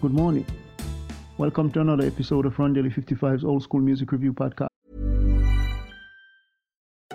Good morning. Welcome to another episode of Rondelle 55's Old School Music Review Podcast.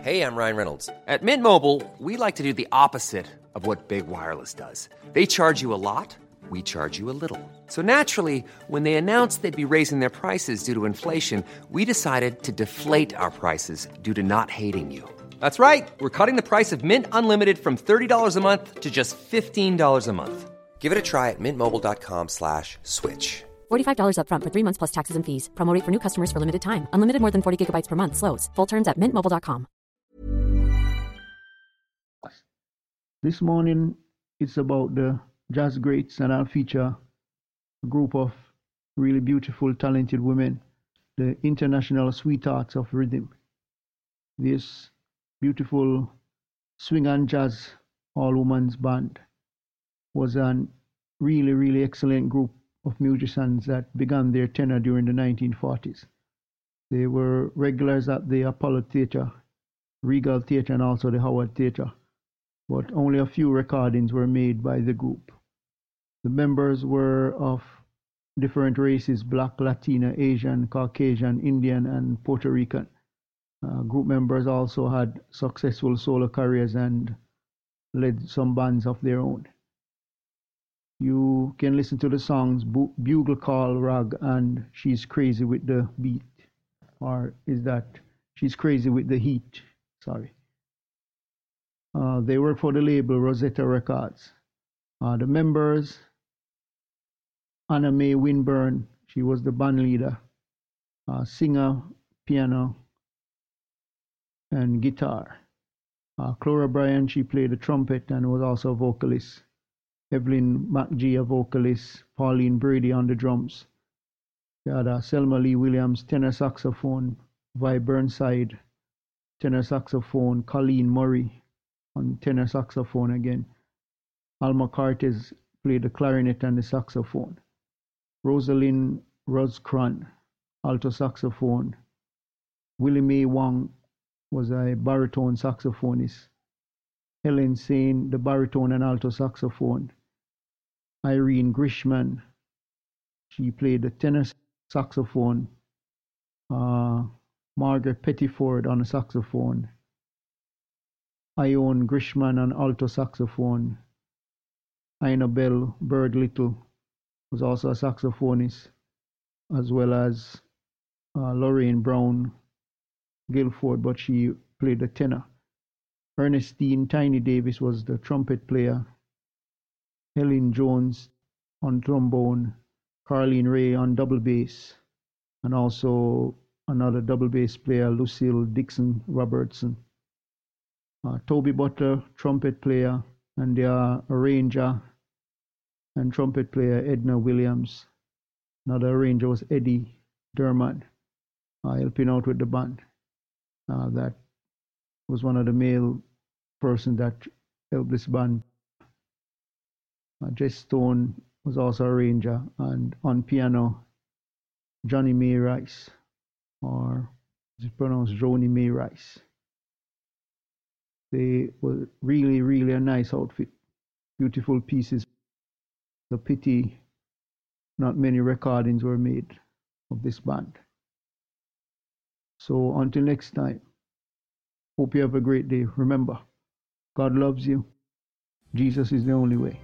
Hey, I'm Ryan Reynolds. At Mint Mobile, we like to do the opposite of what Big Wireless does. They charge you a lot, we charge you a little. So naturally, when they announced they'd be raising their prices due to inflation, we decided to deflate our prices due to not hating you. That's right. We're cutting the price of Mint Unlimited from $30 a month to just $15 a month. Give it a try at mintmobile.com slash switch. $45 upfront for three months plus taxes and fees. Promo rate for new customers for limited time. Unlimited more than 40 gigabytes per month. Slows. Full terms at mintmobile.com. This morning, it's about the jazz greats, and I'll feature a group of really beautiful, talented women, the international sweethearts of rhythm. This beautiful swing and jazz all women's band was an really, really excellent group of musicians that began their tenure during the 1940s. They were regulars at the Apollo Theatre, Regal Theatre, and also the Howard Theatre, but only a few recordings were made by the group. The members were of different races black, Latina, Asian, Caucasian, Indian, and Puerto Rican. Uh, group members also had successful solo careers and led some bands of their own. You can listen to the songs Bugle Call Rag and She's Crazy with the Beat. Or is that She's Crazy with the Heat? Sorry. Uh, they work for the label Rosetta Records. Uh, the members Anna Mae Winburn, she was the band leader, uh, singer, piano, and guitar. Uh, Clora Bryan, she played the trumpet and was also a vocalist. Evelyn McGee, a vocalist, Pauline Braddy on the drums. Selma Lee Williams, tenor saxophone, Vi Burnside, tenor saxophone, Colleen Murray on tenor saxophone again. Alma Cortez played the clarinet and the saxophone. Rosalind Roz Cron, alto saxophone. Willie Mae Wong was a baritone saxophonist. Helen Saine, the baritone and alto saxophone. Irene Grisham, she played the tenor saxophone. Uh, Margaret Pettiford on the saxophone. Ione Grisham on alto saxophone. Ina Belle Byrd Little was also a saxophonist, as well as uh, Lorraine Brown Guilford, but she played the tenor. Ernestine Tiny Davis was the trumpet player. Helen Jones on trombone. Carline Ray on double bass. And also another double bass player, Lucille Dixon Robertson. Uh, Toby Butler, trumpet player, and their arranger and trumpet player Edna Williams. Another arranger was Eddie Dermott, uh, helping out with the band. Uh, that was one of the male person that helped this band. Uh, Jess Stone was also a ranger, and on piano, Johnny May Rice, or is it pronounced Joni May Rice. They were really, really a nice outfit, beautiful pieces. The pity not many recordings were made of this band. So until next time, hope you have a great day. Remember, God loves you. Jesus is the only way.